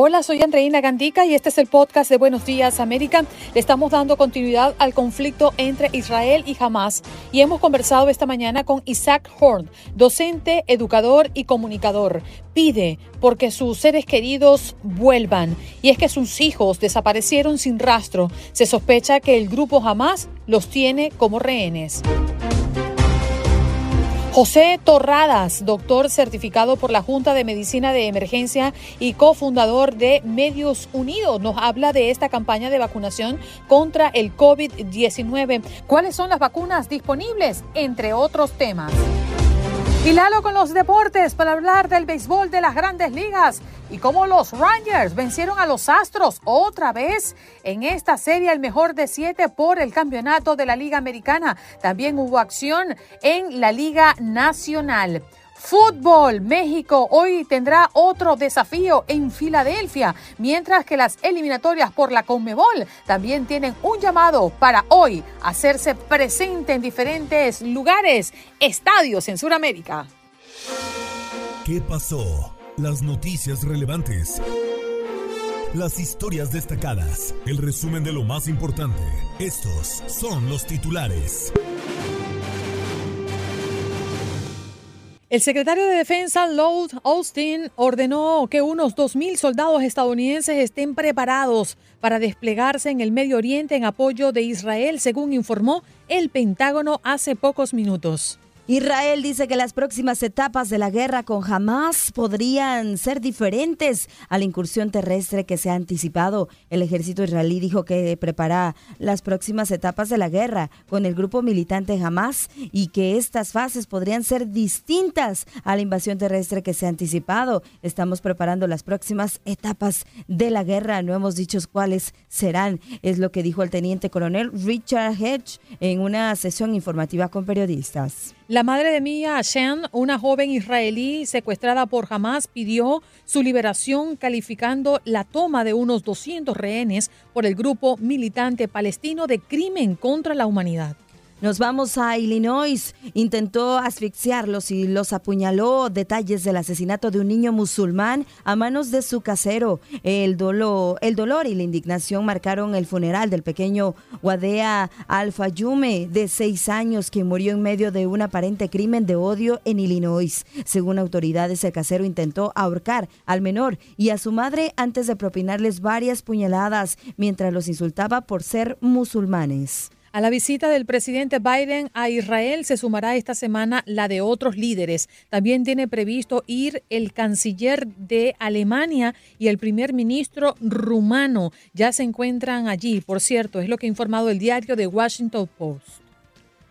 Hola, soy Andreina Gandica y este es el podcast de Buenos Días América. Le estamos dando continuidad al conflicto entre Israel y Hamas y hemos conversado esta mañana con Isaac Horn, docente, educador y comunicador. Pide porque sus seres queridos vuelvan y es que sus hijos desaparecieron sin rastro. Se sospecha que el grupo Hamas los tiene como rehenes. José Torradas, doctor certificado por la Junta de Medicina de Emergencia y cofundador de Medios Unidos, nos habla de esta campaña de vacunación contra el COVID-19. ¿Cuáles son las vacunas disponibles? Entre otros temas. Y Lalo con los deportes para hablar del béisbol de las grandes ligas y cómo los Rangers vencieron a los Astros otra vez en esta serie, el mejor de siete por el campeonato de la Liga Americana. También hubo acción en la Liga Nacional. Fútbol, México hoy tendrá otro desafío en Filadelfia, mientras que las eliminatorias por la Conmebol también tienen un llamado para hoy hacerse presente en diferentes lugares, estadios en Sudamérica. ¿Qué pasó? Las noticias relevantes. Las historias destacadas. El resumen de lo más importante. Estos son los titulares. El secretario de Defensa, Lloyd Austin, ordenó que unos 2.000 soldados estadounidenses estén preparados para desplegarse en el Medio Oriente en apoyo de Israel, según informó el Pentágono hace pocos minutos. Israel dice que las próximas etapas de la guerra con Hamas podrían ser diferentes a la incursión terrestre que se ha anticipado. El ejército israelí dijo que prepara las próximas etapas de la guerra con el grupo militante Hamas y que estas fases podrían ser distintas a la invasión terrestre que se ha anticipado. Estamos preparando las próximas etapas de la guerra. No hemos dicho cuáles serán, es lo que dijo el teniente coronel Richard Hedge en una sesión informativa con periodistas. Madre de Mia Shan, una joven israelí secuestrada por Hamas, pidió su liberación calificando la toma de unos 200 rehenes por el grupo militante palestino de crimen contra la humanidad. Nos vamos a Illinois. Intentó asfixiarlos y los apuñaló. Detalles del asesinato de un niño musulmán a manos de su casero. El dolor, y la indignación marcaron el funeral del pequeño Wadea Al-Fayume, de seis años, quien murió en medio de un aparente crimen de odio en Illinois. Según autoridades, el casero intentó ahorcar al menor y a su madre antes de propinarles varias puñaladas mientras los insultaba por ser musulmanes. A la visita del presidente Biden a Israel se sumará esta semana la de otros líderes. También tiene previsto ir el canciller de Alemania y el primer ministro rumano. Ya se encuentran allí, por cierto, es lo que ha informado el diario The Washington Post.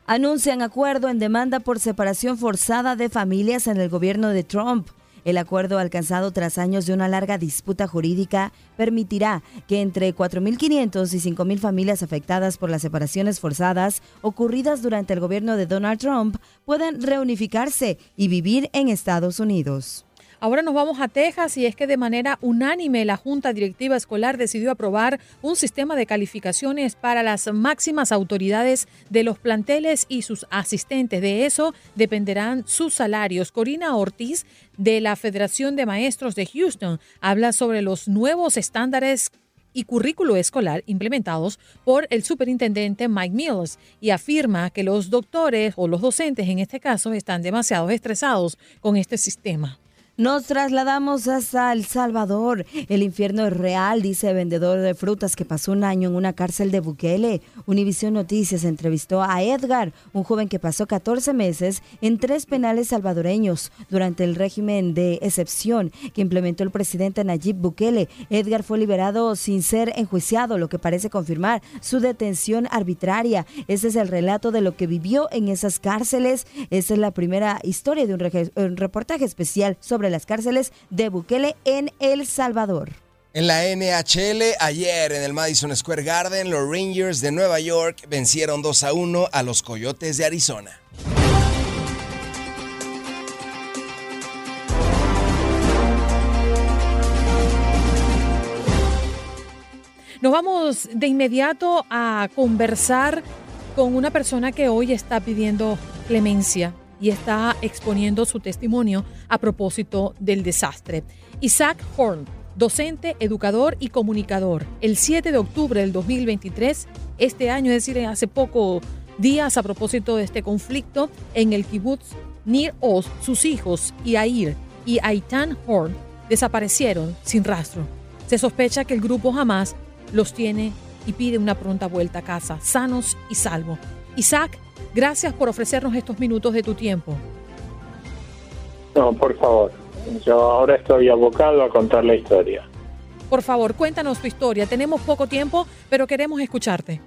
Anuncian acuerdo en demanda por separación forzada de familias en el gobierno de Trump. El acuerdo alcanzado tras años de una larga disputa jurídica permitirá que entre 4.500 y 5.000 familias afectadas por las separaciones forzadas ocurridas durante el gobierno de Donald Trump puedan reunificarse y vivir en Estados Unidos. Ahora nos vamos a Texas y es que de manera unánime la Junta Directiva Escolar decidió aprobar un sistema de calificaciones para las máximas autoridades de los planteles y sus asistentes. De eso dependerán sus salarios. Corina Ortiz de la Federación de Maestros de Houston habla sobre los nuevos estándares y currículo escolar implementados por el superintendente Mike Mills y afirma que los doctores o los docentes en este caso están demasiado estresados con este sistema. Nos trasladamos hasta El Salvador. El infierno es real, dice vendedor de frutas que pasó un año en una cárcel de Bukele. Univision Noticias entrevistó a Edgar, un joven que pasó 14 meses en tres penales salvadoreños durante el régimen de excepción que implementó el presidente Nayib Bukele. Edgar fue liberado sin ser enjuiciado, lo que parece confirmar su detención arbitraria. Ese es el relato de lo que vivió en esas cárceles. Esa es la primera historia de un, reportaje especial sobre las cárceles de Bukele en El Salvador. En la NHL, ayer en el Madison Square Garden, los Rangers de Nueva York vencieron 2 a 1 a los Coyotes de Arizona. Nos vamos de inmediato a conversar con una persona que hoy está pidiendo clemencia y está exponiendo su testimonio a propósito del desastre. Isaac Horn, docente, educador y comunicador. El 7 de octubre del 2023, este año, es decir, hace pocos días a propósito de este conflicto en el kibbutz Nir Oz, sus hijos Yair y Aitan Horn desaparecieron sin rastro. Se sospecha que el grupo Hamas los tiene y pide una pronta vuelta a casa, sanos y salvos. Isaac Gracias por ofrecernos estos minutos de tu tiempo. No, por favor. Yo ahora estoy abocado a contar la historia. Por favor, cuéntanos tu historia. Tenemos poco tiempo, pero queremos escucharte.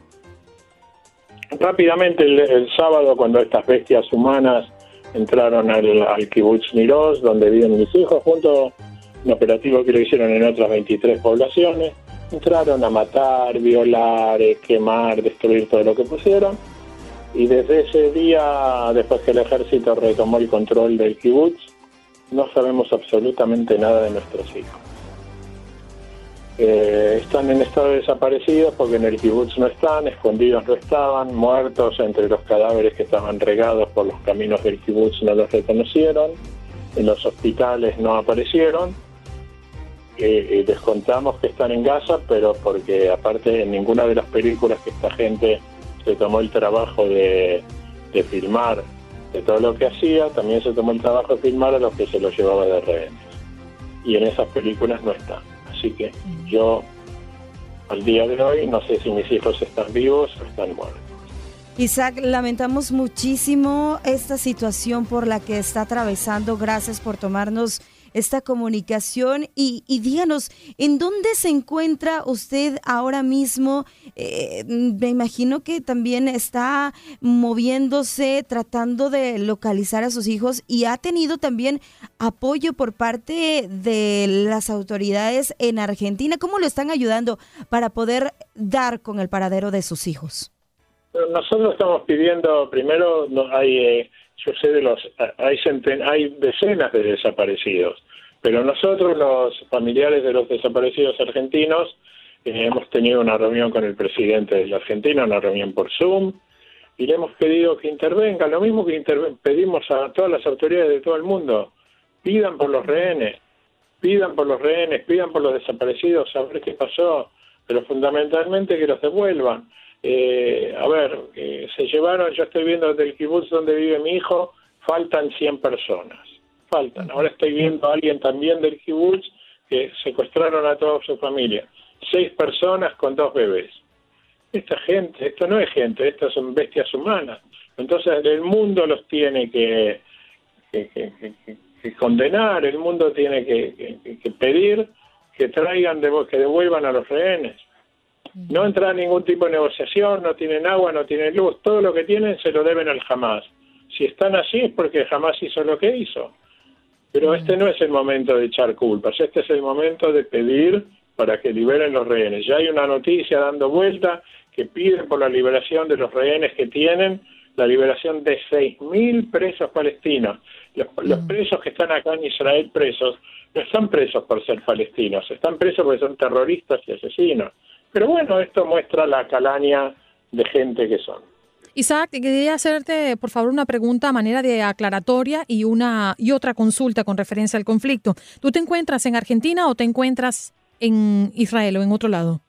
Rápidamente, el, sábado, cuando estas bestias humanas entraron al, al kibbutz Niroz, donde viven mis hijos, junto a un operativo que lo hicieron en otras 23 poblaciones, entraron a matar, violar, eh, quemar, destruir todo lo que pusieron y desde ese día, después que el ejército retomó el control del kibutz, no sabemos absolutamente nada de nuestros hijos. Eh, están en estado de desaparecidos porque en el kibutz no están, escondidos no estaban, muertos entre los cadáveres que estaban regados por los caminos del kibutz no los reconocieron, en los hospitales no aparecieron. Eh, les contamos que están en Gaza, pero porque aparte en ninguna de las películas que esta gente se tomó el trabajo de, filmar de todo lo que hacía, también se tomó el trabajo de filmar a los que se lo llevaba de rehenes. Y en esas películas no está. Así que yo, al día de hoy, no sé si mis hijos están vivos o están muertos. Isaac, lamentamos muchísimo esta situación por la que está atravesando. Gracias por tomarnos esta comunicación y, díganos, ¿en dónde se encuentra usted ahora mismo? Eh, me imagino que también está moviéndose, tratando de localizar a sus hijos y ha tenido también apoyo por parte de las autoridades en Argentina. ¿Cómo lo están ayudando para poder dar con el paradero de sus hijos? Nosotros estamos pidiendo, primero, hay... Eh, yo sé de los, hay, hay decenas de desaparecidos, pero nosotros los familiares de los desaparecidos argentinos eh, hemos tenido una reunión con el presidente de la Argentina, una reunión por Zoom, y le hemos pedido que intervenga, lo mismo que pedimos a todas las autoridades de todo el mundo, pidan por los rehenes, pidan por los rehenes, pidan por los desaparecidos, a ver qué pasó, pero fundamentalmente que los devuelvan. Eh, a ver, eh, se llevaron, yo estoy viendo desde el kibutz donde vive mi hijo, faltan 100 personas, faltan. Ahora estoy viendo a alguien también del kibutz que secuestraron a toda su familia, seis personas con dos bebés. Esta gente, esto no es gente, estas son bestias humanas. Entonces el mundo los tiene que, que, condenar, el mundo tiene que, pedir que traigan, que devuelvan a los rehenes. No entra ningún tipo de negociación, no tienen agua, no tienen luz, todo lo que tienen se lo deben al jamás. Si están así es porque jamás hizo lo que hizo. Pero este no es el momento de echar culpas, este es el momento de pedir para que liberen los rehenes. Ya hay una noticia dando vuelta que piden por la liberación de los rehenes que tienen, la liberación de 6.000 presos palestinos. Los, los, presos que están acá en Israel presos no están presos por ser palestinos, están presos porque son terroristas y asesinos. Pero bueno, esto muestra la calaña de gente que son. Isaac, quería hacerte, por favor, una pregunta a manera de aclaratoria y una y otra consulta con referencia al conflicto. ¿Tú te encuentras en Argentina o te encuentras en Israel o en otro lado?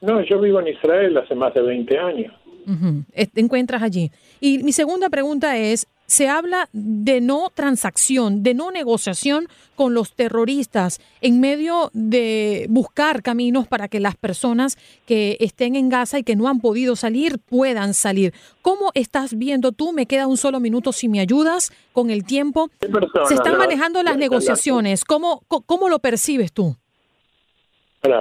No, yo vivo en Israel hace más de 20 años. Te encuentras allí. Y mi segunda pregunta es, se habla de no transacción, de no negociación con los terroristas en medio de buscar caminos para que las personas que estén en Gaza y que no han podido salir puedan salir. ¿Cómo estás viendo tú? Me queda un solo minuto si me ayudas con el tiempo. Se están manejando las negociaciones. ¿Cómo, cómo lo percibes tú?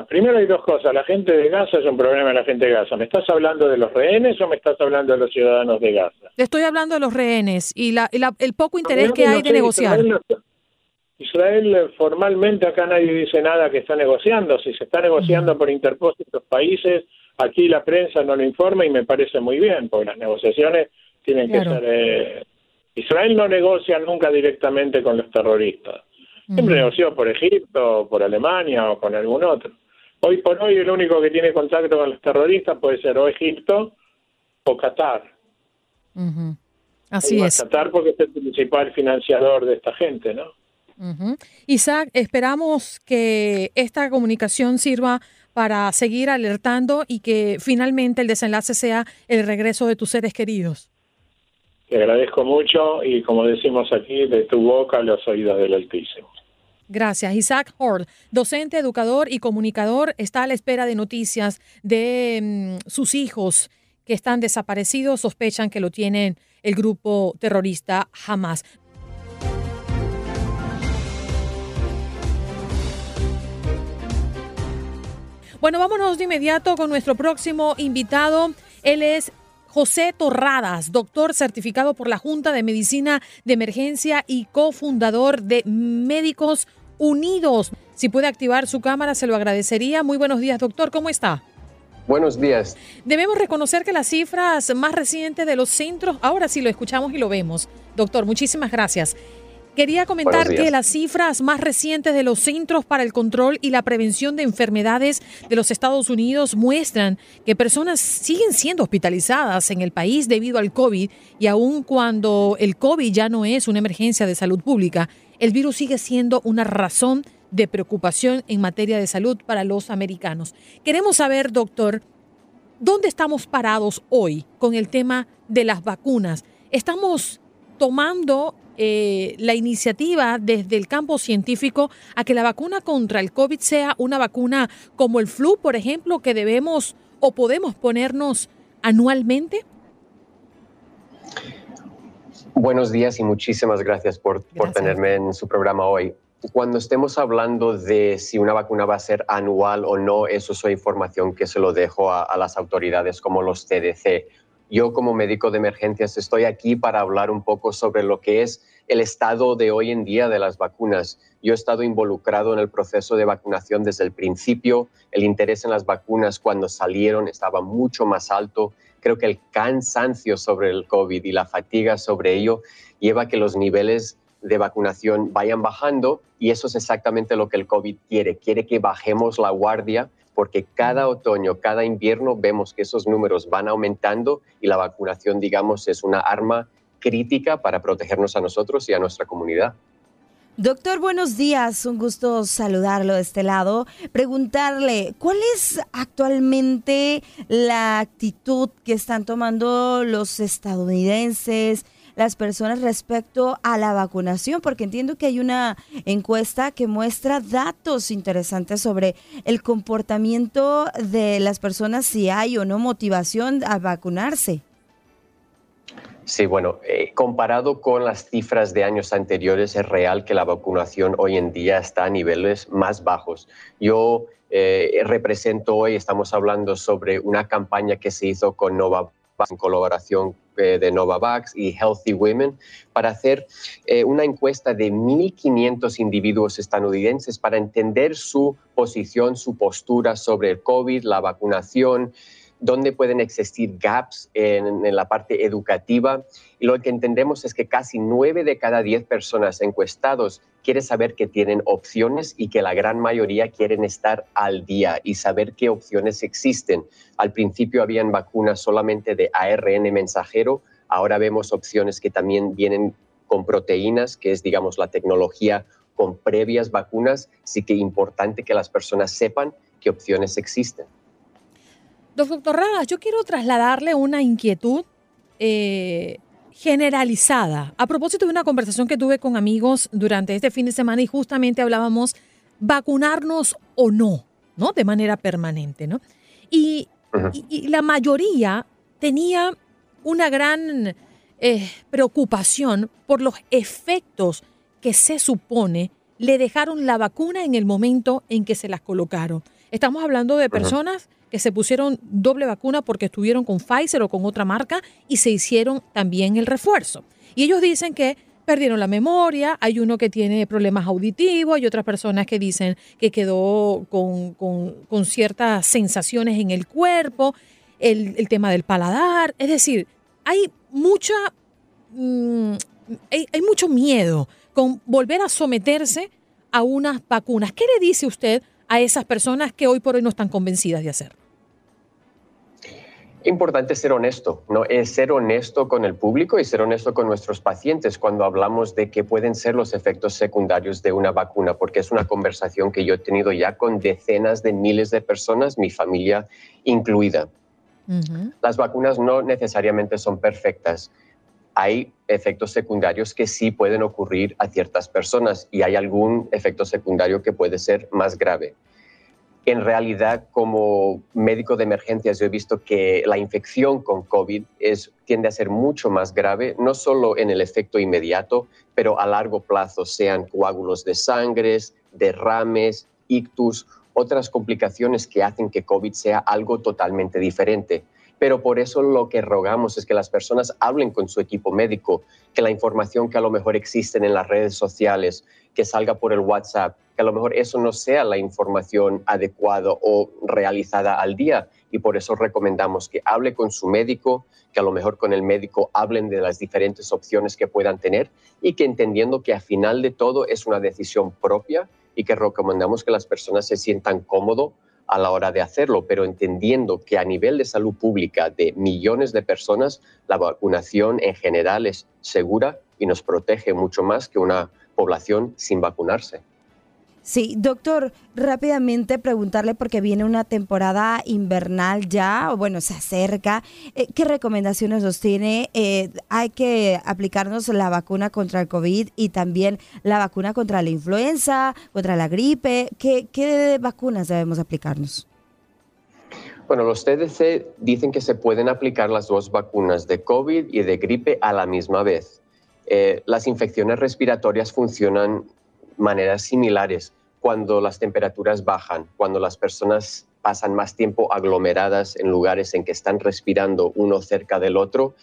Primero hay dos cosas. La gente de Gaza es un problema de la gente de Gaza. ¿Me estás hablando de los rehenes o me estás hablando de los ciudadanos de Gaza? estoy hablando de los rehenes y, la, el poco interés que hay de negociar. Israel, eh, formalmente acá nadie dice nada que está negociando. Si se está negociando por interpósitos países, aquí la prensa no lo informa y me parece muy bien, porque las negociaciones tienen que ser... Eh, Israel no negocia nunca directamente con los terroristas Siempre negoció por Egipto, por Alemania o con algún otro. Hoy por hoy el único que tiene contacto con los terroristas puede ser o Egipto o Qatar. Así es. Qatar porque es el principal financiador de esta gente, ¿no? Isaac, esperamos que esta comunicación sirva para seguir alertando y que finalmente el desenlace sea el regreso de tus seres queridos. Te agradezco mucho y como decimos aquí, de tu boca a los oídos del Altísimo. Gracias. Isaac Hord, docente, educador y comunicador, está a la espera de noticias de mm, sus hijos que están desaparecidos. Sospechan que lo tienen el grupo terrorista Hamas. Bueno, vámonos de inmediato con nuestro próximo invitado. Él es José Torradas, doctor certificado por la Junta de Medicina de Emergencia y cofundador de Médicos Unidos. Si puede activar su cámara, se lo agradecería. Muy buenos días, doctor. ¿Cómo está? Buenos días. Debemos reconocer que las cifras más recientes de los centros, ahora sí lo escuchamos y lo vemos. Doctor, muchísimas gracias. Quería comentar que las cifras más recientes de los Centros para el Control y la Prevención de Enfermedades de los Estados Unidos muestran que personas siguen siendo hospitalizadas en el país debido al COVID y aun cuando el COVID ya no es una emergencia de salud pública, el virus sigue siendo una razón de preocupación en materia de salud para los americanos. Queremos saber, doctor, ¿dónde estamos parados hoy con el tema de las vacunas? ¿Estamos tomando eh, la iniciativa desde el campo científico a que la vacuna contra el COVID sea una vacuna como el flu, por ejemplo, que debemos o podemos ponernos anualmente? Buenos días y muchísimas gracias por, tenerme en su programa hoy. Cuando estemos hablando de si una vacuna va a ser anual o no, eso es información que se lo dejo a, a las autoridades como los CDC. Yo como médico de emergencias estoy aquí para hablar un poco sobre lo que es el estado de hoy en día de las vacunas. Yo he estado involucrado en el proceso de vacunación desde el principio. El interés en las vacunas cuando salieron estaba mucho más alto creo que el cansancio sobre el COVID y la fatiga sobre ello lleva a que los niveles de vacunación vayan bajando y eso es exactamente lo que el COVID quiere. Quiere que bajemos la guardia porque cada otoño, cada invierno vemos que esos números van aumentando y la vacunación, digamos, es una arma crítica para protegernos a nosotros y a nuestra comunidad. Doctor, buenos días. Un gusto saludarlo de este lado. Preguntarle, ¿cuál es actualmente la actitud que están tomando los estadounidenses, las personas respecto a la vacunación? Porque entiendo que hay una encuesta que muestra datos interesantes sobre el comportamiento de las personas, si hay o no motivación a vacunarse. Sí, bueno, eh, comparado con las cifras de años anteriores, es real que la vacunación hoy en día está a niveles más bajos. Yo eh, represento hoy, estamos hablando sobre una campaña que se hizo con Novavax en colaboración eh, de Novavax y Healthy Women para hacer una encuesta de 1.500 individuos estadounidenses para entender su posición, su postura sobre el COVID, la vacunación, dónde pueden existir gaps en, la parte educativa. Y lo que entendemos es que casi nueve de cada diez personas encuestados quieren saber que tienen opciones y que la gran mayoría quieren estar al día y saber qué opciones existen. Al principio habían vacunas solamente de ARN mensajero, ahora vemos opciones que también vienen con proteínas, que es, digamos, la tecnología con previas vacunas. Así que importante que las personas sepan qué opciones existen. Doctor Radas, yo quiero trasladarle una inquietud. Eh, generalizada. A propósito de una conversación que tuve con amigos durante este fin de semana y justamente hablábamos vacunarnos o no, ¿no? De manera permanente, ¿no? Y, y, la mayoría tenía una gran eh, preocupación por los efectos que se supone le dejaron la vacuna en el momento en que se las colocaron. Estamos hablando de personas que se pusieron doble vacuna porque estuvieron con Pfizer o con otra marca y se hicieron también el refuerzo. Y ellos dicen que perdieron la memoria, hay uno que tiene problemas auditivos, hay otras personas que dicen que quedó con, ciertas sensaciones en el cuerpo, el, tema del paladar, es decir, hay mucha, mm, hay mucho miedo con volver a someterse a unas vacunas. ¿Qué le dice usted a esas personas que hoy por hoy no están convencidas de hacerlo? Importante ser honesto, ¿no? Es ser honesto con el público y ser honesto con nuestros pacientes cuando hablamos de qué pueden ser los efectos secundarios de una vacuna, porque es una conversación que yo he tenido ya con decenas de miles de personas, mi familia incluida. Las vacunas no necesariamente son perfectas hay efectos secundarios que sí pueden ocurrir a ciertas personas y hay algún efecto secundario que puede ser más grave. En realidad, como médico de emergencias, yo he visto que la infección con COVID es, tiende a ser mucho más grave, no solo en el efecto inmediato, pero a largo plazo, sean coágulos de sangre, derrames, ictus, otras complicaciones que hacen que COVID sea algo totalmente diferente. Pero por eso lo que rogamos es que las personas hablen con su equipo médico, que la información que a lo mejor existe en las redes sociales, que salga por el WhatsApp, que a lo mejor eso no sea la información adecuada o realizada al día. Y por eso recomendamos que hable con su médico, que a lo mejor con el médico hablen de las diferentes opciones que puedan tener y que entendiendo que al final de todo es una decisión propia y que recomendamos que las personas se sientan cómodos a la hora de hacerlo, pero entendiendo que a nivel de salud pública de millones de personas, la vacunación en general es segura y nos protege mucho más que una población sin vacunarse. Sí, doctor, rápidamente preguntarle porque viene una temporada invernal ya, o bueno, se acerca. Eh, ¿Qué recomendaciones nos tiene? Eh, hay que aplicarnos la vacuna contra el COVID y también la vacuna contra la influenza, contra la gripe. ¿Qué, qué vacunas debemos aplicarnos? Bueno, los CDC dicen que se pueden aplicar las dos vacunas de COVID y de gripe a la misma vez. Eh, las infecciones respiratorias funcionan maneras similares cuando las temperaturas bajan, cuando las personas pasan más tiempo aglomeradas en lugares en que están respirando uno cerca del otro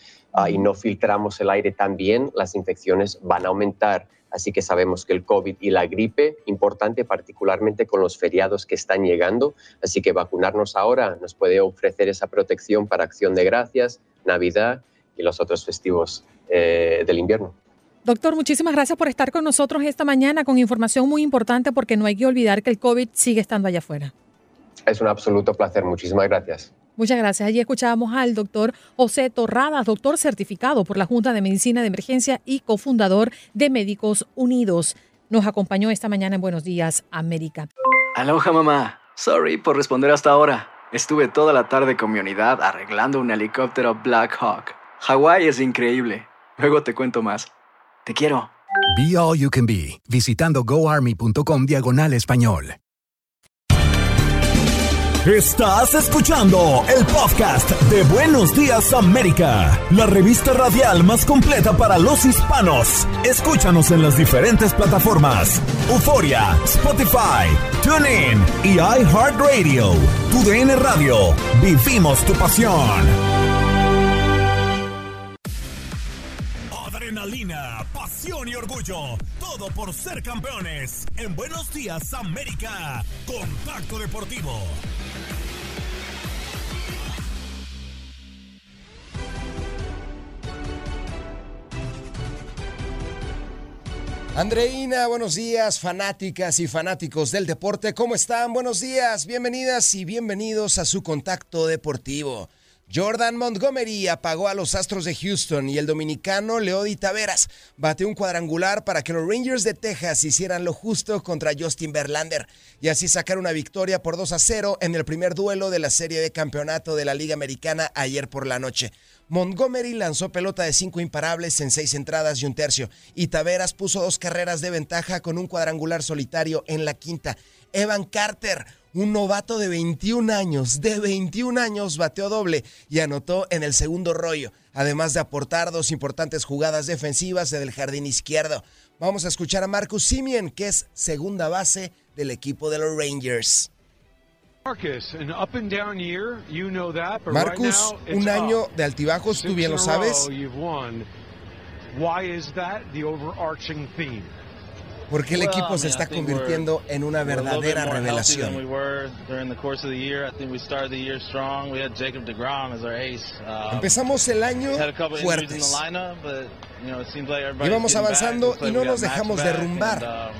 y no filtramos el aire tan bien, las infecciones van a aumentar. Así que sabemos que el COVID y la gripe, importante particularmente con los feriados que están llegando, así que vacunarnos ahora nos puede ofrecer esa protección para acción de gracias, Navidad y los otros festivos eh, del invierno. Doctor, muchísimas gracias por estar con nosotros esta mañana con información muy importante porque no hay que olvidar que el COVID sigue estando allá afuera. Es un absoluto placer. Muchísimas gracias. Muchas gracias. Allí escuchábamos al doctor José Torradas, doctor certificado por la Junta de Medicina de Emergencia y cofundador de Médicos Unidos. Nos acompañó esta mañana en Buenos Días, América. Aloha, mamá. Sorry por responder hasta ahora. Estuve toda la tarde con mi unidad arreglando un helicóptero Black Hawk. Hawái es increíble. Luego te cuento más. Te quiero. Be All You Can Be, visitando goarmy.com diagonal español. Estás escuchando el podcast de Buenos Días América, la revista radial más completa para los hispanos. Escúchanos en las diferentes plataformas: Euforia, Spotify, TuneIn y iHeartRadio. Tu DN Radio. Vivimos tu pasión. Y orgullo. Todo por ser campeones. En Buenos Días, América. Contacto Deportivo. Andreina, buenos días, fanáticas y fanáticos del deporte. ¿Cómo están? Buenos días, bienvenidas y bienvenidos a su contacto deportivo Jordan Montgomery apagó a los Astros de Houston y el dominicano Leody Taveras bateó un cuadrangular para que los Rangers de Texas hicieran lo justo contra Justin Verlander y así sacar una victoria por 2 a 0 en el primer duelo de la serie de campeonato de la Liga Americana ayer por la noche. Montgomery lanzó pelota de cinco imparables en seis entradas y un tercio y Taveras puso dos carreras de ventaja con un cuadrangular solitario en la quinta. Evan Carter un novato de 21 años, de 21 años, bateó doble y anotó en el segundo rollo, además de aportar dos importantes jugadas defensivas del jardín izquierdo. Vamos a escuchar a Marcus Simien, que es segunda base del equipo de los Rangers. Marcus, un año de altibajos, tú bien lo sabes. Porque el equipo se está convirtiendo en una verdadera revelación. Empezamos el año fuertes. Íbamos avanzando y no nos dejamos derrumbar.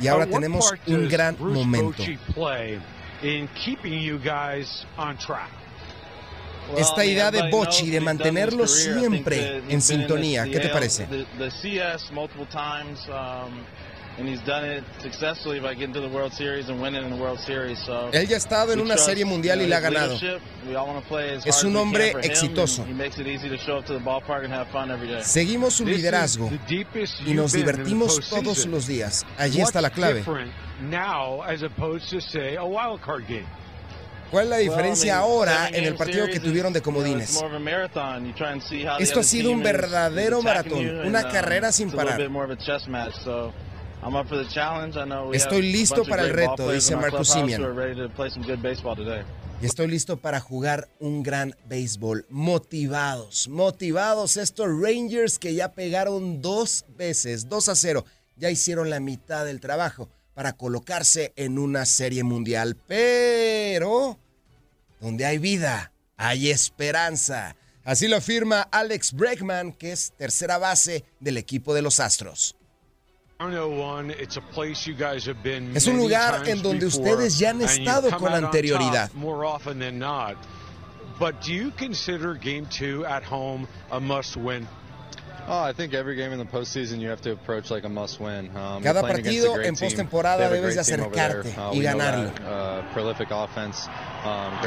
Y ahora tenemos un gran momento esta idea de Bochi de mantenerlo siempre en sintonía. ¿Qué te parece? Él ya ha estado en una serie mundial y la ha ganado. Es un hombre exitoso. Seguimos su liderazgo y nos divertimos todos los días. Allí está la clave. ¿Cuál es la diferencia ahora en el partido que tuvieron de comodines? Esto ha sido un verdadero maratón, una carrera sin parar. Estoy listo para el reto, dice Marcus Simeon. Y estoy listo para jugar un gran béisbol. Motivados, motivados estos Rangers que ya pegaron dos veces, 2 a 0. Ya hicieron la mitad del trabajo para colocarse en una serie mundial. Pero, donde hay vida, hay esperanza. Así lo afirma Alex Bregman, que es tercera base del equipo de los Astros. Es un lugar en donde ustedes ya han estado con anterioridad. But do you consider game two at home a must win? Cada partido en postemporada debes de acercarte uh, y ganarlo.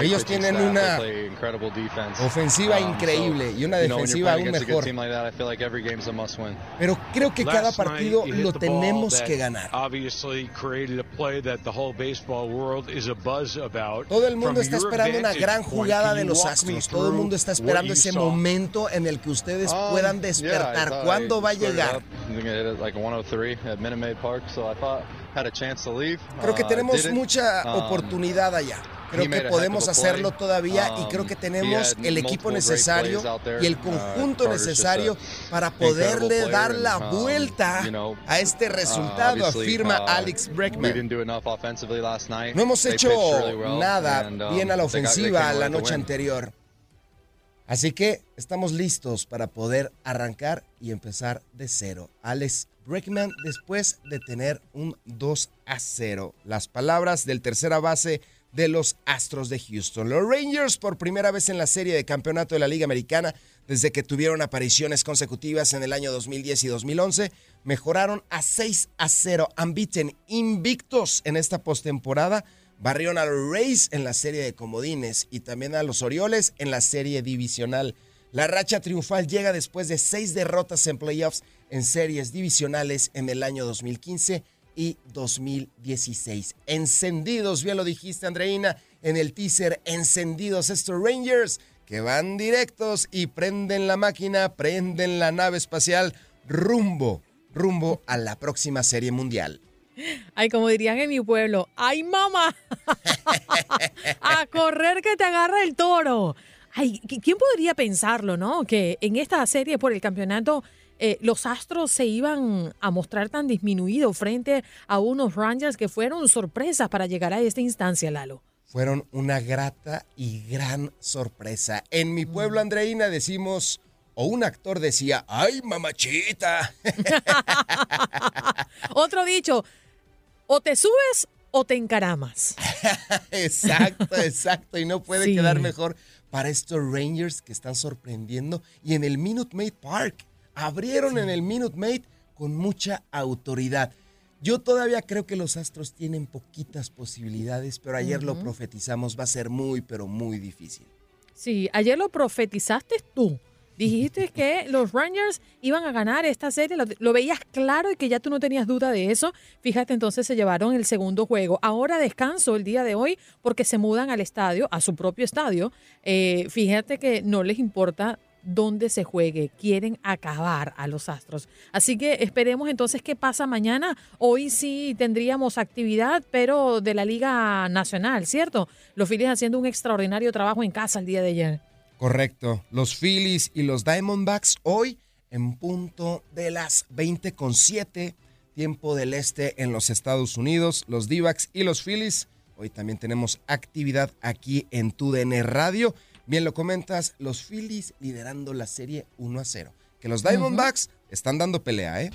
Ellos tienen una ofensiva increíble y una defensiva aún mejor. Pero creo que cada partido lo tenemos que ganar. Todo el mundo está esperando una gran jugada de los Astros. Todo el mundo está esperando ese momento en el que ustedes puedan despertar ¿Cuándo va a llegar? Creo que tenemos mucha oportunidad allá. Creo que podemos hacerlo todavía y creo que tenemos el equipo necesario y el conjunto necesario para poderle dar la vuelta a este resultado, afirma Alex Breckman. No hemos hecho nada bien a la ofensiva la noche anterior. Así que estamos listos para poder arrancar y empezar de cero. Alex Breckman después de tener un 2 a 0. Las palabras del tercera base de los Astros de Houston. Los Rangers por primera vez en la serie de campeonato de la Liga Americana desde que tuvieron apariciones consecutivas en el año 2010 y 2011 mejoraron a 6 a 0, unbeaten, invictos en esta postemporada Barrieron a los Rays en la serie de comodines y también a los Orioles en la serie divisional. La racha triunfal llega después de seis derrotas en playoffs en series divisionales en el año 2015 y 2016. Encendidos, bien lo dijiste Andreina, en el teaser, encendidos estos Rangers que van directos y prenden la máquina, prenden la nave espacial rumbo, rumbo a la próxima serie mundial. Ay, como dirían en mi pueblo, ¡ay, mamá! a correr que te agarra el toro. Ay, ¿quién podría pensarlo, no? Que en esta serie por el campeonato eh, los Astros se iban a mostrar tan disminuidos frente a unos Rangers que fueron sorpresas para llegar a esta instancia, Lalo. Fueron una grata y gran sorpresa. En mi pueblo, Andreina, decimos o un actor decía, ¡ay, mamachita! Otro dicho, o te subes o te encaramas. exacto, exacto. Y no puede quedar mejor para estos Rangers que están sorprendiendo. Y en el Minute Maid Park. Abrieron en el Minute Maid con mucha autoridad. Yo todavía creo que los Astros tienen poquitas posibilidades, pero ayer lo profetizamos, va a ser muy, pero muy difícil. Sí, ayer lo profetizaste tú. Dijiste que los Rangers iban a ganar esta serie, lo, veías claro y que ya tú no tenías duda de eso. Fíjate, entonces se llevaron el segundo juego. Ahora descanso el día de hoy porque se mudan al estadio, a su propio estadio. Eh, fíjate que no les importa dónde se juegue. Quieren acabar a los Astros. Así que esperemos entonces qué pasa mañana. Hoy sí tendríamos actividad, pero de la Liga Nacional, ¿cierto? Los Phillies haciendo un extraordinario trabajo en casa el día de ayer. Correcto. Los Phillies y los Diamondbacks hoy en punto de las 20 con 7, tiempo del este en los Estados Unidos. Los d y los Phillies. Hoy también tenemos actividad aquí en TUDN Radio. Bien lo comentas, los Phillies liderando la serie 1 a 0. Que los Diamondbacks están dando pelea, ¿eh?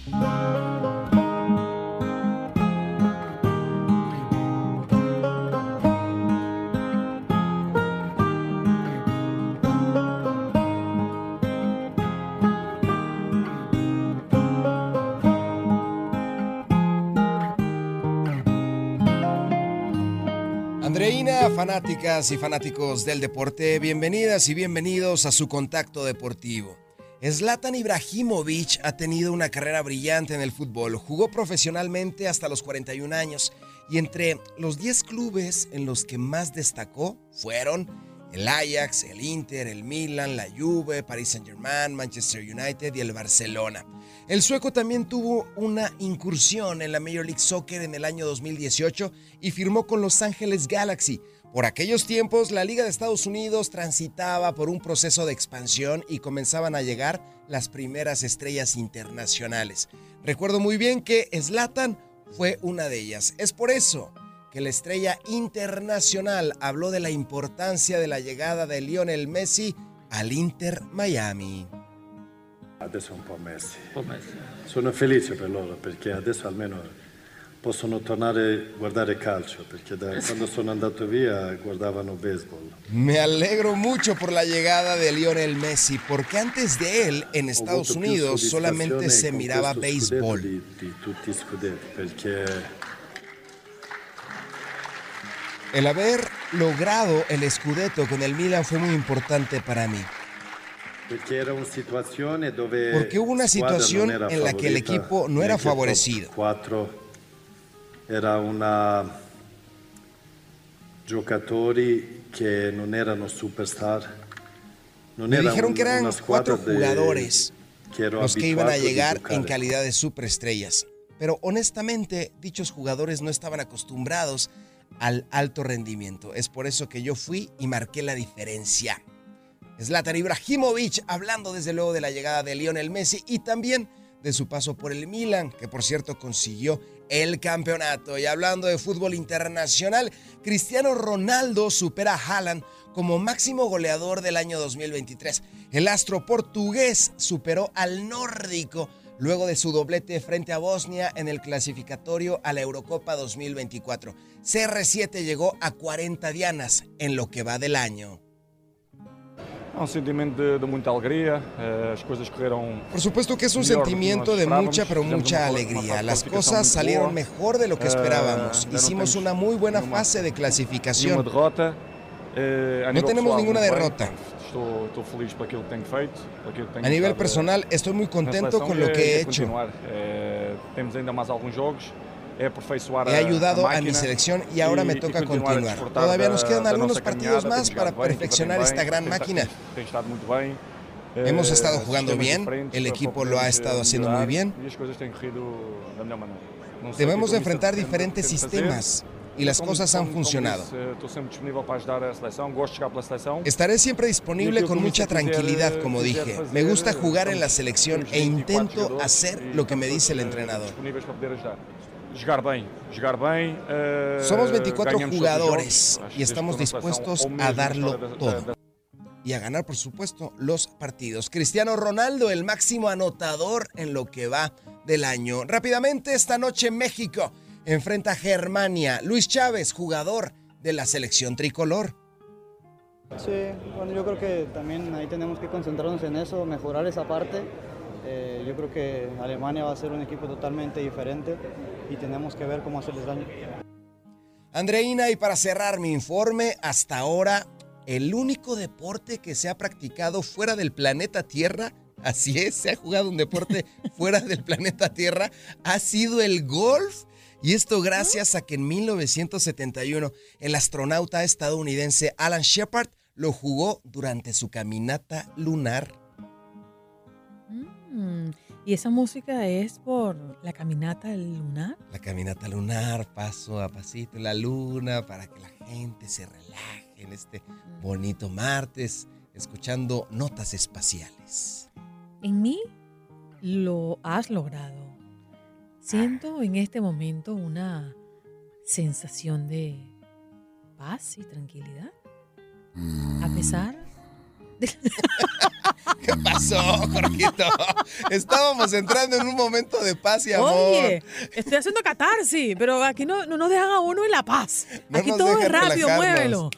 Fanáticas y fanáticos del deporte, bienvenidas y bienvenidos a su contacto deportivo. Zlatan Ibrahimovic ha tenido una carrera brillante en el fútbol. Jugó profesionalmente hasta los 41 años y entre los 10 clubes en los que más destacó fueron el Ajax, el Inter, el Milan, la Juve, Paris Saint-Germain, Manchester United y el Barcelona. El sueco también tuvo una incursión en la Major League Soccer en el año 2018 y firmó con Los Ángeles Galaxy. Por aquellos tiempos, la Liga de Estados Unidos transitaba por un proceso de expansión y comenzaban a llegar las primeras estrellas internacionales. Recuerdo muy bien que Zlatan fue una de ellas. Es por eso que la estrella internacional habló de la importancia de la llegada de Lionel Messi al Inter Miami. Adesso un po' Messi. Un po' Messi. Sono felice per loro perché adesso almeno possono tornare a guardare calcio perché da quando sono andato via guardavano baseball. Me alegro mucho por la llegada de Lionel Messi porque antes de él en Estados Unidos solamente se miraba béisbol. Di, di tutti i scudetti perché el haber logrado el Scudetto con el Milan fue muy importante para mí. Porque hubo una situación en la que el equipo no era favorecido. Era una giocatori que no eran superstar. Me dijeron que eran cuatro jugadores los que iban a llegar en calidad de superestrellas. Pero honestamente, dichos jugadores no estaban acostumbrados al alto rendimiento. Es por eso que yo fui y marqué la diferencia. Zlatan Ibrahimovic hablando desde luego de la llegada de Lionel Messi y también de su paso por el Milan, que por cierto consiguió el campeonato. Y hablando de fútbol internacional, Cristiano Ronaldo supera a Haaland como máximo goleador del año 2023. El astro portugués superó al nórdico luego de su doblete frente a Bosnia en el clasificatorio a la Eurocopa 2024. CR7 llegó a 40 dianas en lo que va del año. Un sentimiento de, mucha alegría. Eh, Por supuesto que es un sentimiento de mucha, pero mucha alegría. Las cosas salieron mejor de lo que eh, esperábamos. Hicimos una muy buena fase de clasificación. Eh, no tenemos ninguna derrota. A nivel personal, estoy muy contento con lo que he hecho. He ayudado a mi selección y ahora me toca continuar. Todavía nos quedan algunos partidos más para perfeccionar esta gran máquina. Hemos estado jugando bien, el equipo lo ha estado haciendo muy bien. Debemos enfrentar diferentes sistemas y las cosas han funcionado. Estaré siempre disponible con mucha tranquilidad, como dije. Me gusta jugar en la selección e intento hacer lo que me dice el entrenador. Somos 24 jugadores y estamos dispuestos a darlo todo. Y a ganar, por supuesto, los partidos. Cristiano Ronaldo, el máximo anotador en lo que va del año. Rápidamente, esta noche México. enfrenta a Germania. Luis Chávez, jugador de la selección tricolor. Sí, bueno, yo creo que también ahí tenemos que concentrarnos en eso, mejorar esa parte. Eh, yo creo que Alemania va a ser un equipo totalmente diferente y tenemos que ver cómo hacerles daño. Andreina, y para cerrar mi informe, hasta ahora el único deporte que se ha practicado fuera del planeta Tierra, así es, se ha jugado un deporte fuera del planeta Tierra, ha sido el golf. Y esto gracias a que en 1971 el astronauta estadounidense Alan Shepard lo jugó durante su caminata lunar. Mm, ¿Y esa música es por la caminata lunar? La caminata lunar, paso a pasito, la luna, para que la gente se relaje en este bonito martes, escuchando notas espaciales. En mí lo has logrado. Siento en este momento una sensación de paz y tranquilidad. A pesar de... ¿Qué pasó, Jorgito? Estábamos entrando en un momento de paz y amor. Oye, estoy haciendo catarsis, pero aquí no, no nos dejan a uno en la paz. No aquí todo es rápido, relajarnos. muévelo.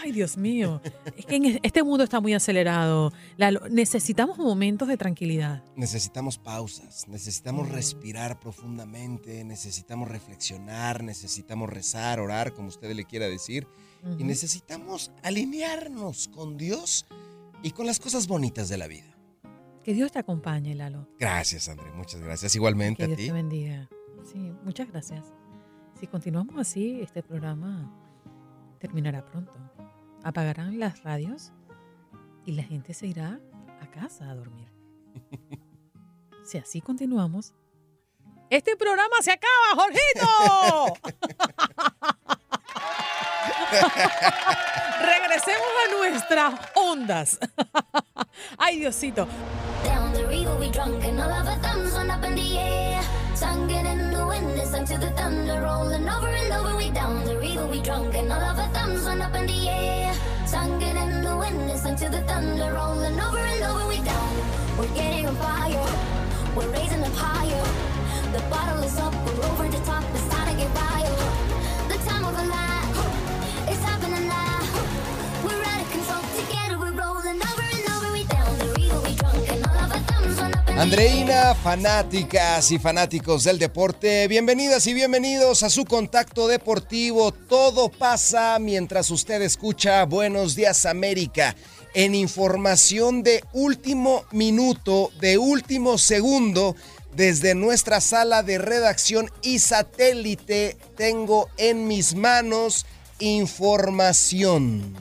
Ay, Dios mío. Es que en este mundo está muy acelerado. Lalo, necesitamos momentos de tranquilidad. Necesitamos pausas, necesitamos respirar profundamente, necesitamos reflexionar, necesitamos rezar, orar, como usted le quiera decir, y necesitamos alinearnos con Dios y con las cosas bonitas de la vida. Que Dios te acompañe, Lalo. Gracias, André, muchas gracias. Igualmente Que a Dios ti. te bendiga. Sí, muchas gracias. Si continuamos así, este programa terminará pronto. Apagarán las radios y la gente se irá a casa a dormir. Si así continuamos, este programa se acaba, Jorgito. Regresemos a nuestras ondas. Ay, Diosito. Down the river we drunk and all of our thumbs went up Andreina, fanáticas y fanáticos del deporte, bienvenidas y bienvenidos a su contacto deportivo. Todo pasa mientras usted escucha Buenos Días América. En información de último minuto, de último segundo, desde nuestra sala de redacción y satélite, tengo en mis manos información.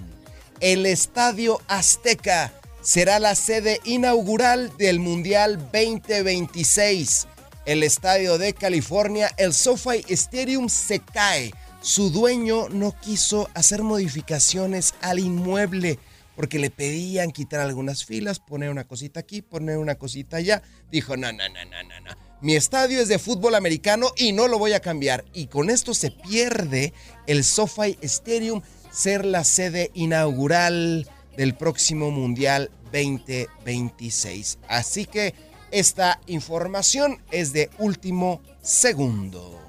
El Estadio Azteca será la sede inaugural del Mundial 2026. El estadio de California, el SoFi Stadium, se cae. Su dueño no quiso hacer modificaciones al inmueble porque le pedían quitar algunas filas, poner una cosita aquí, poner una cosita allá. Dijo, no, no, no, no, no, no. Mi estadio es de fútbol americano y no lo voy a cambiar. Y con esto se pierde el SoFi Stadium ser la sede inaugural del próximo Mundial 2026. Así que esta información es de último segundo.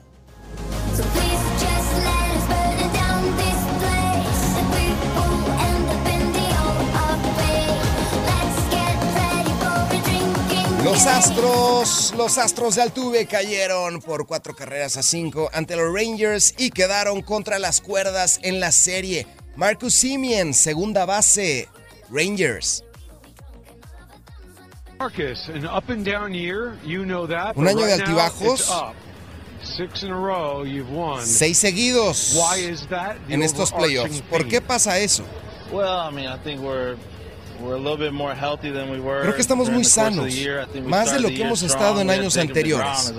Los. Astros, los Astros de Altuve cayeron por cuatro carreras a cinco ante los Rangers y quedaron contra las cuerdas en la serie. Marcus Simeon, segunda base, Rangers. Marcus, an up and down year, you know that. Un año de altibajos. it's up. Six in a row, you've won. Seis seguidos Why is that? The en estos playoffs. ¿Por qué pasa eso? Well, I mean, I think we're we're a little bit more healthy than we were. Creo que estamos muy sanos, más de lo the que hemos estado en años anteriores.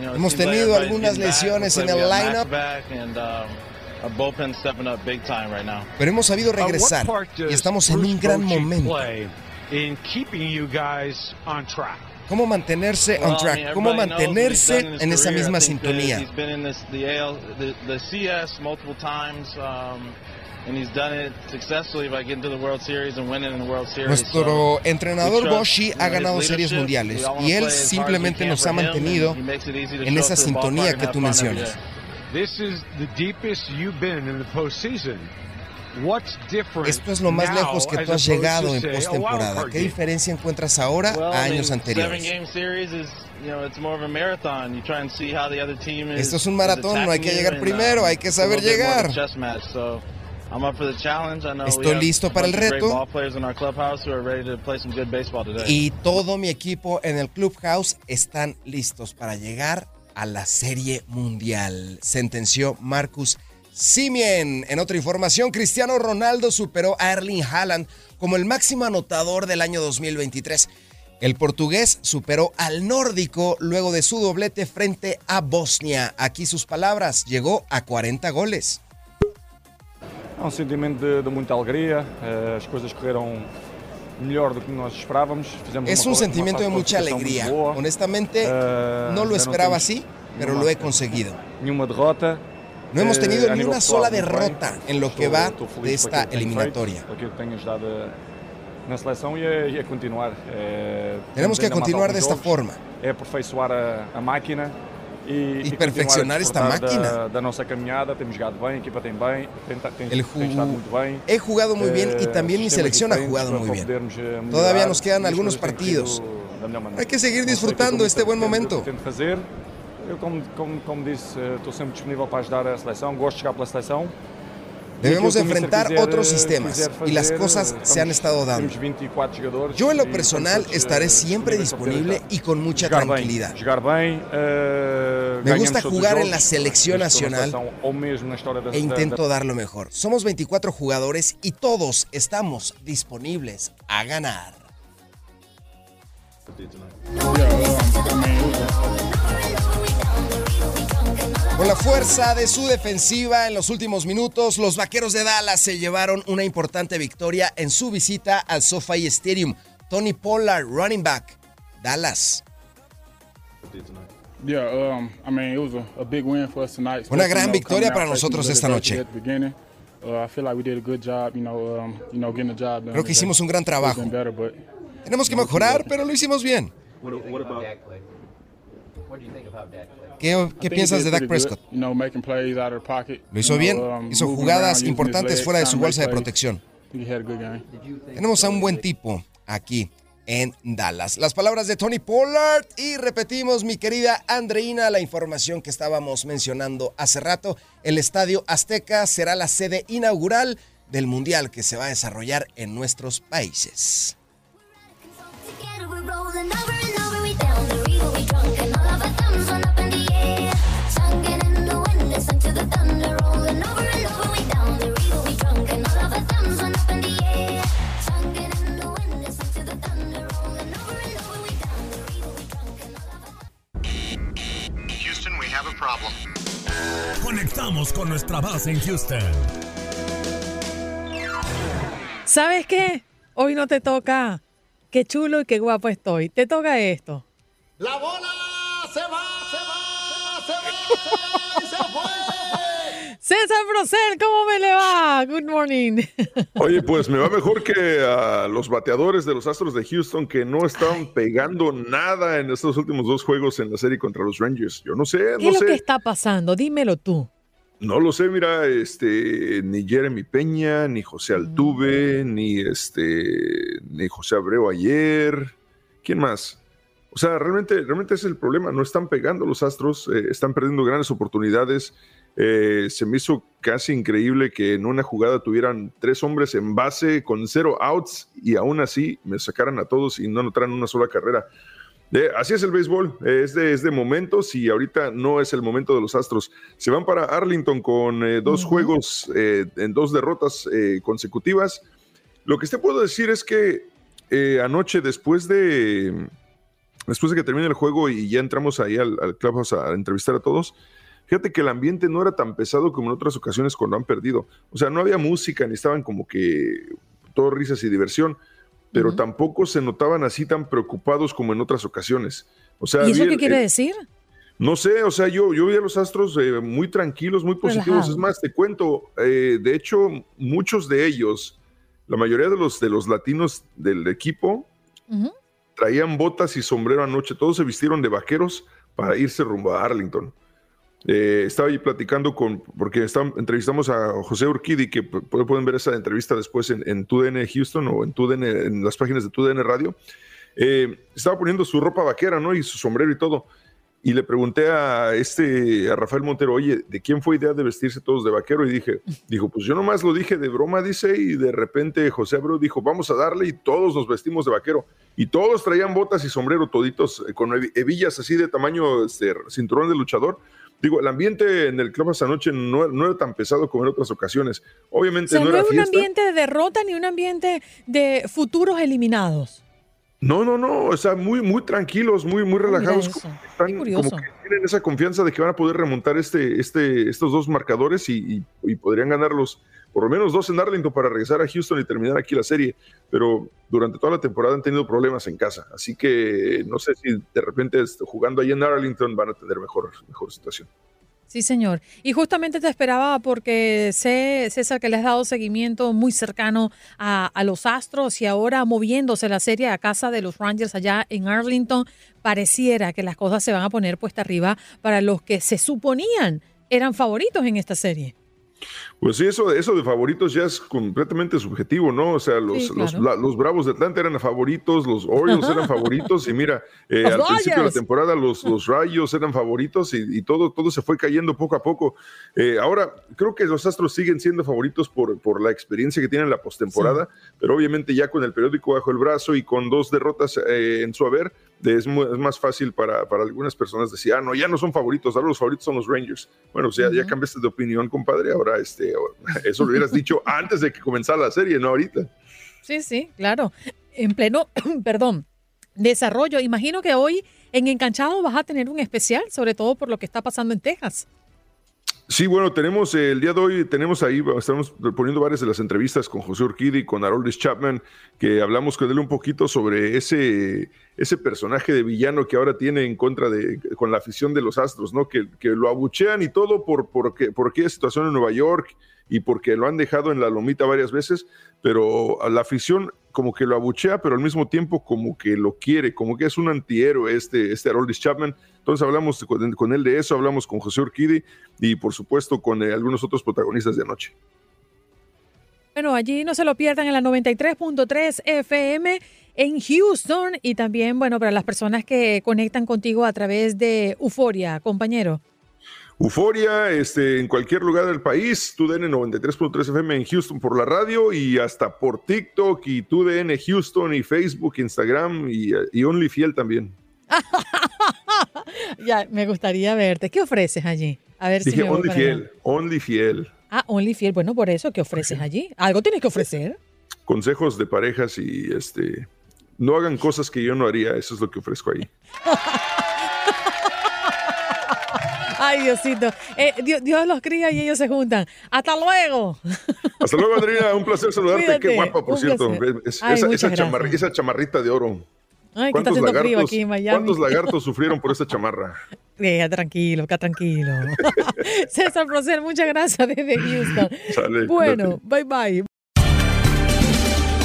Hemos tenido algunas lesiones en el lineup. um, our bullpen's stepping up big time right now. Pero hemos sabido Uh, regresar y estamos en un gran momento. Cómo mantenerse on track, cómo mantenerse en esa misma sintonía. Nuestro entrenador Boshi ha ganado series mundiales y él simplemente nos ha mantenido en esa sintonía que tú mencionas. Esto es lo más lejos que tú has llegado en postemporada. ¿Qué diferencia encuentras ahora a años anteriores? Esto es un maratón, no hay que llegar primero, hay que saber llegar. Estoy listo para el reto. Y todo mi equipo en el clubhouse están listos para llegar a la Serie Mundial, sentenció Marcus Simien. En otra información, Cristiano Ronaldo superó a Erling Haaland como el máximo anotador del año 2023. El portugués superó al nórdico luego de su doblete frente a Bosnia. Aquí sus palabras, llegó a 40 goles. un sentimiento de, mucha alegría, eh, las cosas corrieron mejor de lo que nos esperábamos. es un sentimiento de mucha alegría. Honestamente, eh, no lo esperaba así, pero lo he conseguido. Una derrota. No hemos tenido eh, ni una sola derrota en lo que va de esta eliminatoria. Tenemos que continuar de esta forma. a máquina y, perfeccionar esta máquina. He jugado muy bien y también mi selección ha jugado muy bien. Todavía nos quedan algunos partidos. Hay que seguir disfrutando este buen momento. Debemos enfrentar otros sistemas y las cosas se han estado dando. Yo en lo personal estaré siempre disponible y con mucha tranquilidad. Me gusta jugar en la selección nacional e intento dar lo mejor. Somos 24 jugadores y todos estamos disponibles a ganar. Con la fuerza de su defensiva en los últimos minutos, los Vaqueros de Dallas se llevaron una importante victoria en su visita al SoFi Stadium. Tony Pollard, running back, Dallas. Una gran victoria para nosotros esta noche. Creo que hicimos un gran trabajo. Tenemos que mejorar, pero lo hicimos bien. ¿Qué, piensas de Dak Prescott? Lo hizo bien, um, hizo jugadas importantes fuera de su bolsa de protección. Tenemos a un buen tipo aquí en Dallas. Las palabras de Tony Pollard y repetimos, mi querida Andreina, la información que estábamos mencionando hace rato. El Estadio Azteca será la sede inaugural del Mundial que se va a desarrollar en nuestros países. Conectamos con nuestra base en Houston. ¿Sabes qué? Hoy no te toca. Qué chulo y qué guapo estoy. Te toca esto. La bola se va, César Procel, ¿cómo me le va? Good morning. Oye, pues me va mejor que a los bateadores de los Astros de Houston que no estaban pegando nada en estos últimos dos juegos en la serie contra los Rangers. Yo no sé, ¿Qué es lo que está pasando? Dímelo tú. No lo sé, mira, este, ni Jeremy Peña, ni José Altuve, ni este, ni José Abreu ayer. ¿Quién más? O sea, realmente, realmente es el problema. No están pegando los Astros, eh, están perdiendo grandes oportunidades. Eh, se me hizo casi increíble que en una jugada tuvieran tres hombres en base con cero outs y aún así me sacaran a todos y no anotaran una sola carrera. Eh, así es el béisbol, es de, es de momentos y ahorita no es el momento de los Astros. Se van para Arlington con eh, dos juegos en dos derrotas consecutivas. Lo que te puedo decir es que anoche después de, después de que termine el juego y ya entramos ahí al, al clubhouse a entrevistar a todos, Fíjate que el ambiente no era tan pesado como en otras ocasiones cuando han perdido. O sea, no había música ni estaban como que todo risas y diversión. pero tampoco se notaban así tan preocupados como en otras ocasiones. O sea, ¿Y eso qué quiere decir? No sé, o sea, yo, yo vi a los Astros eh, muy tranquilos, muy positivos. Es más, te cuento, eh, de hecho, muchos de ellos, la mayoría de los, de los latinos del equipo, traían botas y sombrero anoche. Todos se vistieron de vaqueros para irse rumbo a Arlington. Eh, estaba ahí platicando con, porque entrevistamos a José Urquidi, que pueden ver esa entrevista después en, en TUDN Houston o en, TUDN, en las páginas de TUDN Radio. estaba poniendo su ropa vaquera, ¿no? Y su sombrero y todo y le pregunté a este a Rafael Montero, oye, ¿de quién fue idea de vestirse todos de vaquero? Y dije, dijo, pues yo nomás lo dije de broma, dice, y de repente José Abreu dijo, vamos a darle y todos nos vestimos de vaquero. Y todos traían botas y sombrero, toditos, eh, con hebillas así de tamaño este, cinturón de luchador. Digo, el ambiente en el club esa noche no, era tan pesado como en otras ocasiones. Obviamente no, era un ambiente de derrota ni un ambiente de futuros eliminados. No, no, no, o sea, muy, muy tranquilos, muy, muy relajados. Como, están, como que tienen esa confianza de que van a poder remontar este, este, estos dos marcadores y, podrían ganarlos por lo menos dos en Arlington para regresar a Houston y terminar aquí la serie. Pero durante toda la temporada han tenido problemas en casa, así que no sé si de repente jugando ahí en Arlington van a tener mejor, mejor situación. Sí, señor. Y justamente te esperaba porque sé, César, que le has dado seguimiento muy cercano a, los Astros y ahora moviéndose la serie a casa de los Rangers allá en Arlington, pareciera que las cosas se van a poner puesta arriba para los que se suponían eran favoritos en esta serie. Pues sí, eso, eso de favoritos ya es completamente subjetivo, ¿no? O sea, los, los, Bravos de Atlanta eran favoritos, los Orioles eran favoritos, y mira, eh, al principio de la temporada los, los Rayos eran favoritos y, todo, todo se fue cayendo poco a poco. Eh, ahora, creo que los Astros siguen siendo favoritos por, por la experiencia que tienen en la postemporada, pero obviamente ya con el periódico bajo el brazo y con dos derrotas eh, en su haber, es, más fácil para, para, algunas personas decir, ah, no, ya no son favoritos, ahora los favoritos son los Rangers. Bueno, o sea, ya cambiaste de opinión, compadre, ahora este, eso lo hubieras dicho antes de que comenzara la serie, no ahorita. Sí, sí, claro. En pleno, perdón, desarrollo. Imagino que hoy en Enganchado vas a tener un especial, sobre todo por lo que está pasando en Texas. Sí, bueno, tenemos el día de hoy, tenemos ahí, estamos poniendo varias de las entrevistas con José Urquidi y con Haroldis Chapman, que hablamos con él un poquito sobre ese, ese personaje de villano que ahora tiene en contra de, con la afición de los Astros, ¿no? Que, que lo abuchean y todo por, por, por aquella situación en Nueva York y porque lo han dejado en la lomita varias veces, pero la afición como que lo abuchea, pero al mismo tiempo como que lo quiere, como que es un antihéroe este, este Haroldis Chapman. Entonces hablamos con, él de eso, hablamos con José Urquidi y por supuesto con eh, algunos otros protagonistas de anoche. Bueno, allí no se lo pierdan en la 93.3 FM en Houston y también, bueno, para las personas que conectan contigo a través de Euforia, compañero. Euforia, este, en cualquier lugar del país, TUDN 93.3 FM en Houston por la radio y hasta por TikTok y TUDN Houston y Facebook, Instagram y, y OnlyFiel también. ya, me gustaría verte. ¿Qué ofreces allí? A ver Dije si me OnlyFiel, OnlyFiel. Ah, OnlyFiel. Bueno, por eso, ¿qué ofreces allí? ¿Algo tienes que ofrecer? Consejos de parejas y este... No hagan cosas que yo no haría, eso es lo que ofrezco ahí. Ay, Diosito. Eh, Dios, los cría y ellos se juntan. Hasta luego. Hasta luego, Adriana. Un placer saludarte. Qué guapa, por cierto. esa, chamarrita de oro. Ay, ¿Cuántos, lagartos, aquí en Miami? ¿Cuántos lagartos sufrieron por esa chamarra? Eh, tranquilo, acá tranquilo. César Procer, muchas gracias desde Houston. bueno, bye bye.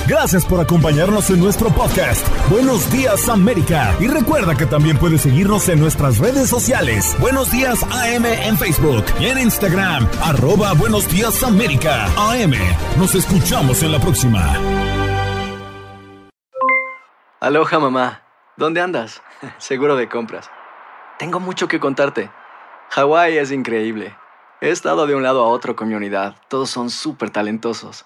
Gracias por acompañarnos en nuestro podcast. Buenos días América. Y recuerda que también puedes seguirnos en nuestras redes sociales. Buenos días AM en Facebook y en Instagram. Arroba Buenos días América. AM. Nos escuchamos en la próxima. Aloha mamá. ¿Dónde andas? Seguro de compras. Tengo mucho que contarte. Hawái es increíble. He estado de un lado a otro con mi unidad. Todos son súper talentosos.